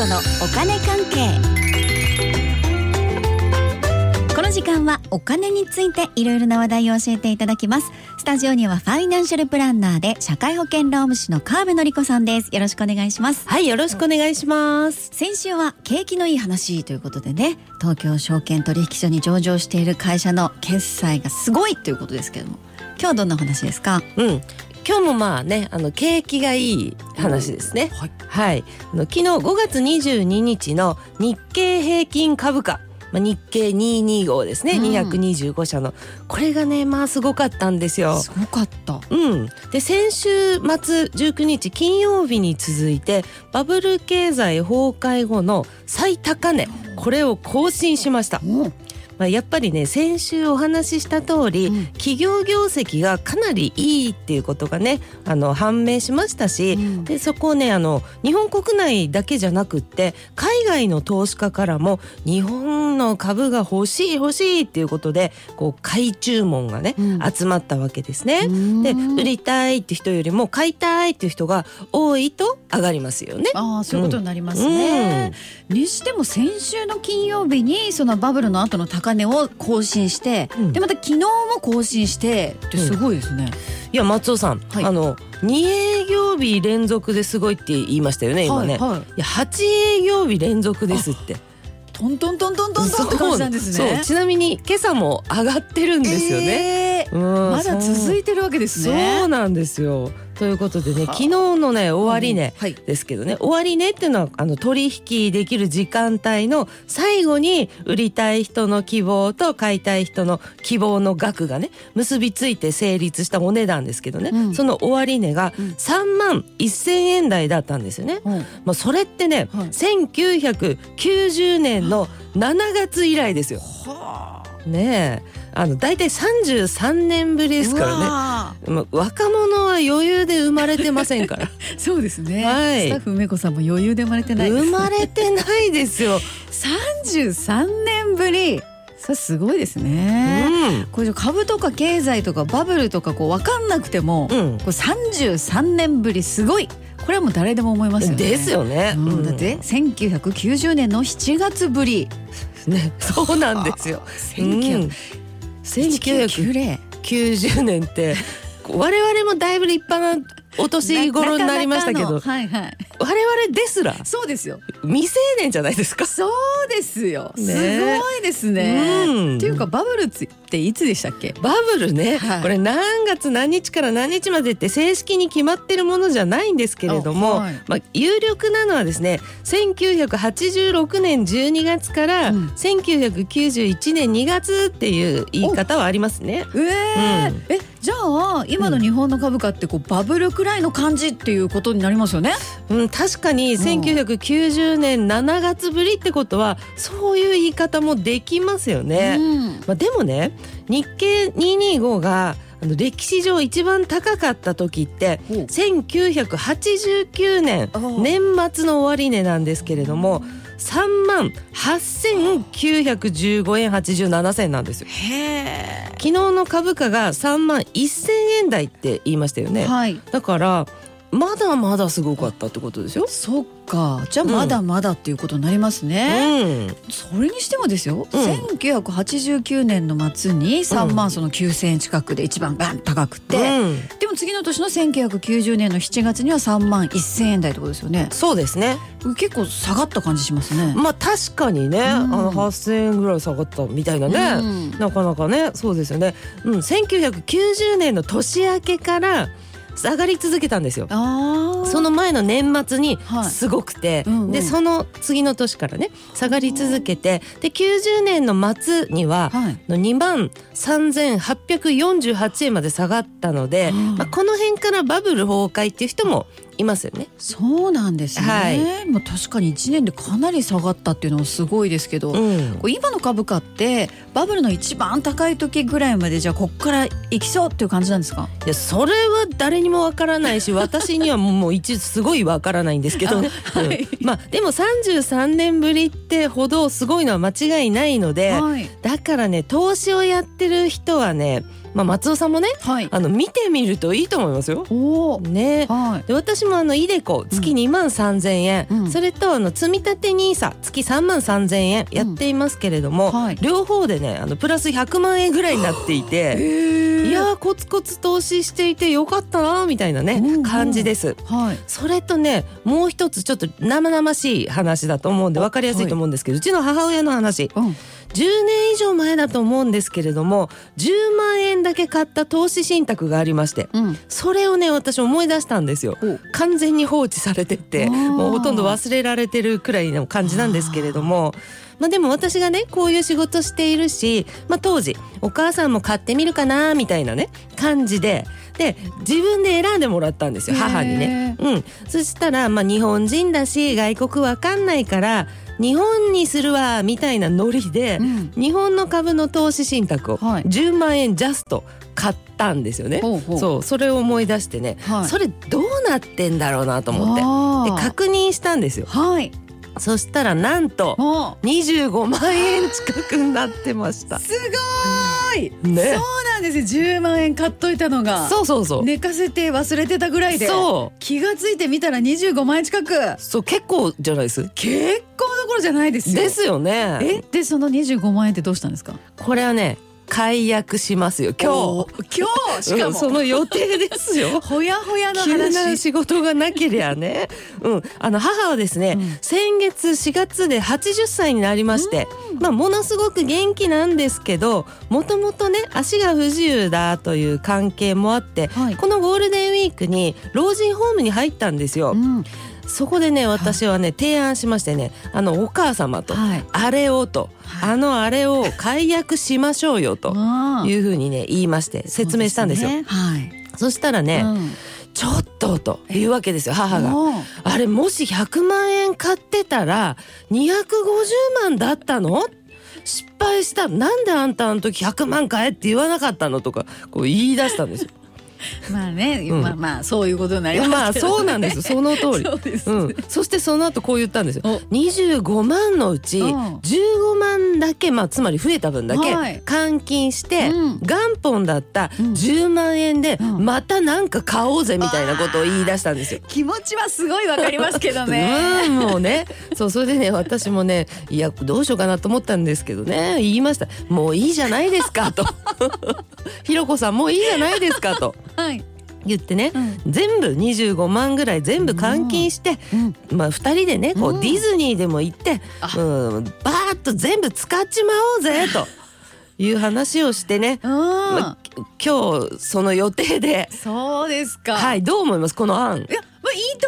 子のお金関係。この時間はお金についていろいろな話題を教えていただきます。スタジオにはファイナンシャルプランナーで社会保険労務士の川辺典子さんです。よろしくお願いします。はいよろしくお願いします。先週は景気のいい話ということでね東京証券取引所に上場している会社の決済がすごいということですけども今日はどんな話ですか？うん今日もまあねあの景気がいい話ですね、はい、はい、あの昨日5月22日の日経平均株価。まあ、日経225ですね、うん。225社の。これがねまあすごかったんですよ。すごかった。うん、で先週末19日金曜日に続いてバブル経済崩壊後の最高値。これを更新しました。おまあ、やっぱりね先週お話しした通り、うん。企業業績がかなりいいっていうことがねあの判明しましたし、うん。でそこをねあの日本国内だけじゃなくって海外の投資家からも日本の株が欲しい欲しいっていうことでこう買い注文がね、うん。集まったわけですね。うん。で売りたいって人よりも買いたいっていう人が多いと上がりますよね。ああそういうことになりますね、にしても先週の金曜日にそのバブルの後の高値を更新して、うん。でまた昨日も更新してってすごいですね、いや松尾さん、はい。あの2営業日連続ですごいって言いましたよね今ね。はいはい。いや8営業日連続ですって。トントントントントンって感じなんですね。そう。ちなみに今朝も上がってるんですよね。えーうんまだ続いてるわけですね。そうなんですよ。ということでねはあ。昨日のね終値、はい。ですけどね終値っていうのはあの取引できる時間帯の最後に売りたい人の希望と買いたい人の希望の額がね結びついて成立したお値段ですけどね、うん。その終値がうん。3万1,000円台だったんですよね。うん。まあ、それってね、はい。1990年の7月以来ですよ。はねえ。あの大体33年ぶりですからね。若者は余裕で生まれてませんから。そうですね、はい。スタッフ梅子さんも余裕で生まれてないです。生まれてないですよ。33年ぶり。それすごいですね、うん。これ株とか経済とかバブルとかこう分かんなくても、うん。これ33年ぶりすごい。これはもう誰でも思いますよね。ですよね。うん。うんだって？1990年の7月ぶりね、そうなんですよ。うん。1990 1990年って 我々もだいぶ立派なお年頃になりましたけどはいはい。我々ですらそうですよ。未成年じゃないですか。そうですよ、ね。すごいですね、うん。っていうかバブルっていつでしたっけ？バブルね、はい。これ何月何日から何日までって正式に決まってるものじゃないんですけれども、あはい。まあ、有力なのはですね1986年12月からうん。1991年2月っていう言い方はありますね。えー。うん。えじゃあ今の日本の株価ってこうバブルくらいの感じっていうことになりますよね。うん、確かに1990年7月ぶりってことはそういう言い方もできますよね。うんまあ、でもね日経225があの歴史上一番高かった時ってほう1989年年末の終値なんですけれども3万8915円87銭なんですよ。へ昨日の株価が3万1000円台って言いましたよえ。ね。はい。だからまだまだすごかったってことでしょ？そっか。じゃあまだまだっていうことになりますうね。ん、それにしてもですよ。うん1989年の末に3万その9,000円近くで一番バン高くて、うん、でも次の年の1990年の7月には3万1,000円台ってことですよね。そうですね。結構下がった感じしますね。まあ確かにね、あの8,000円ぐらい下がったみたいなね。うんなかなかねそうですよね、うん、1990年の年明けから下がり続けたんですよ。その前の年末にはいすごくて、うんうんでその次の年からね下がり続けてで90年の末には、はい。の2万3848円まで下がったので、うんまあ、この辺からバブル崩壊っていう人もいますよね。そうなんですね。はいもう確かに1年でかなり下がったっていうのはすごいですけど、うん今の株価ってバブルの一番高い時ぐらいまでじゃあこっから行きそうっていう感じなんですか？いやそれは誰にもわからないし 私にはもうもう一すごいわからないんですけど、はいうんまあでも33年ぶりってほどすごいのは間違いないので、はい。だからね投資をやってる人はねまあ松尾さんもねはい。あの見てみるといいと思いますよ。ね。はい。で私もあのイデコ月2万3千円、うんそれとあの積み立て NISA 月3万3千円やっていますけれども、はい両方でねあのプラス100万円ぐらいになっていて。えいやーコツコツ投資していてよかったなーみたいなね、うんうん感じです。はい。それとねもう一つちょっと生々しい話だと思うんで分かりやすいと思うんですけど、うちの母親の話うん。10年以上前だと思うんですけれども10万円だけ買った投資信託がありましてうん。それをね私思い出したんですよ。完全に放置されててもうほとんど忘れられてるくらいの感じなんですけれども。まあでも私がねこういう仕事しているし、まあ、当時お母さんも買ってみるかなみたいなね感じでで自分で選んでもらったんですよ母にね。うん、そしたら、まあ、日本人だし外国わかんないから日本にするわみたいなノリで、うん日本の株の投資信託をはい10万円ジャスト買ったんですよね。ほうほうそうそれを思い出してね、はいそれどうなってんだろうなと思ってで確認したんですよはい。そしたらなんとお25万円近くになってましたすごーい。ねそうなんですよ。10万円買っといたのが。そうそうそう、寝かせて忘れてたぐらいで。そう気がついてみたら25万円近く。そう結構じゃないです結じゃないですよ。ですよね。え、でその25万円ってどうしたんですか？これはね解約しますよ。今おー今日？しかも。うんその予定ですよ。ほやほやの急な話。仕事がなけりゃね、うん、あの母はですね、うん。先月4月で80歳になりまして、まあ、ものすごく元気なんですけどもともとね足が不自由だという関係もあって、はい。このゴールデンウィークに老人ホームに入ったんですよ。うん。そこでね私はね提案しましてねあのお母様と、はい。あれをと、はいあのあれを解約しましょうよというふうにね言いまして説明したんですよ。そうはい。そしたらね、うんちょっとというわけですよ母が。あれもし100万円買ってたら250万だったの？失敗したなんであんたあの時100万買えって言わなかったの？とかこう言い出したんですよ。まあね、うん。まあまあそういうことになりますね。まあそうなんですその通り。そうです。うん、そしてその後こう言ったんですよ。お。25万のうちうん。15万だけ、まあ、つまり増えた分だけはい。換金して、うん。元本だったうん。10万円でうん。またなんか買おうぜみたいなことを言い出したんですよ。気持ちはすごいわかりますけどね。うんもうね。そうそれでね私もねいやどうしようかなと思ったんですけどね。言いました「もういいじゃないですか」と「ひろこさんもういいじゃないですか」とはい。言ってねうん全部25万ぐらい全部換金して、うん。まあ、2人でねこううんディズニーでも行って、あうん、バーッと全部使っちまおうぜという話をしてね、うん。まあ、今日その予定でそうですか。。はいいどう思いますこの案？いや、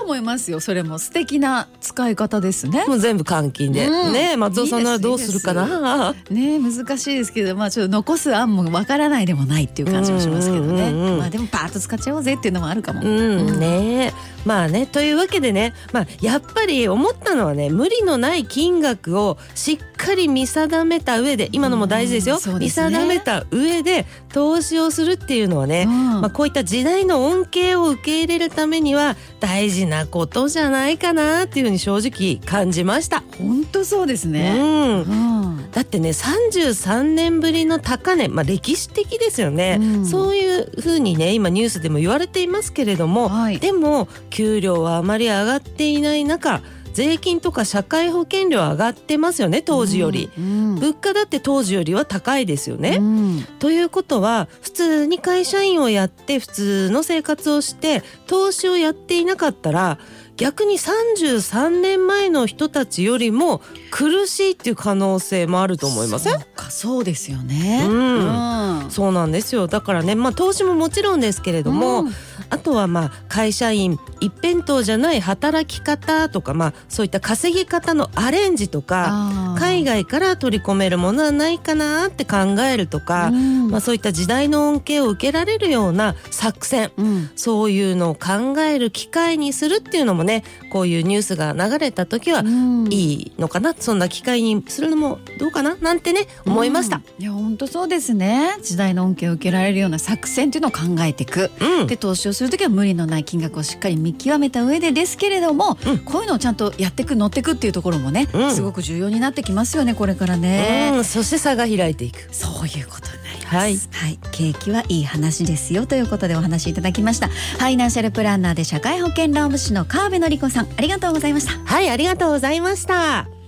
思いますよ。それも素敵な使い方ですね。もう全部換金で、うんね松尾さんならどうするかな。ね難しいですけど、まあちょっと残す案もわからないでもないっていう感じもしますけどね。うんうんまあでもパーッと使っちゃおうぜっていうのもあるかも。うん、ねまあねというわけでね、まあ、やっぱり思ったのはね無理のない金額をしっかり見定めた上で今のも大事ですよ、すね見定めた上で投資をするっていうのはね、うんまあ、こういった時代の恩恵を受け入れるためには大事なことじゃないかなっていうふうに正直感じました。本当そうですね。うんうん。だってね33年ぶりの高値、まあ、歴史的ですよね、うんそういうふうにね今ニュースでも言われていますけれども、はいでも給料はあまり上がっていない中税金とか社会保険料上がってますよね当時より。うん。物価だって当時よりは高いですよね。うんということは普通に会社員をやって普通の生活をして投資をやっていなかったら逆に33年前の人たちよりも苦しいっていう可能性もあると思いません？そうかそうですよね。うん。うん。そうなんですよ。だからねまあ投資ももちろんですけれども、うん。あとはまあ会社員一辺倒じゃない働き方とかまあそういった稼ぎ方のアレンジとかあー海外から取り込めるものはないかなって考えるとか、うん。まあ、そういった時代の恩恵を受けられるような作戦うん。そういうのを考える機会にするっていうのもねこういうニュースが流れた時はうん。いいのかな、そんな機会にするのもどうかななんてね思いました。うんいや本当そうですね。時代の恩恵を受けられるような作戦っていうのを考えていく、うん。で投資をする時は無理のない金額をしっかり見極めた上でですけれども、うん。こういうのをちゃんとやっていく乗っていくっていうところもね、うん。すごく重要になってきますよねこれからね、うん、そして差が開いていく。そういうことになりますはいはい、景気はいい話ですよということでお話しいただきました。ファイナンシャルプランナーで社会保険労務士の川辺典子さん、ありがとうございました。はいありがとうございました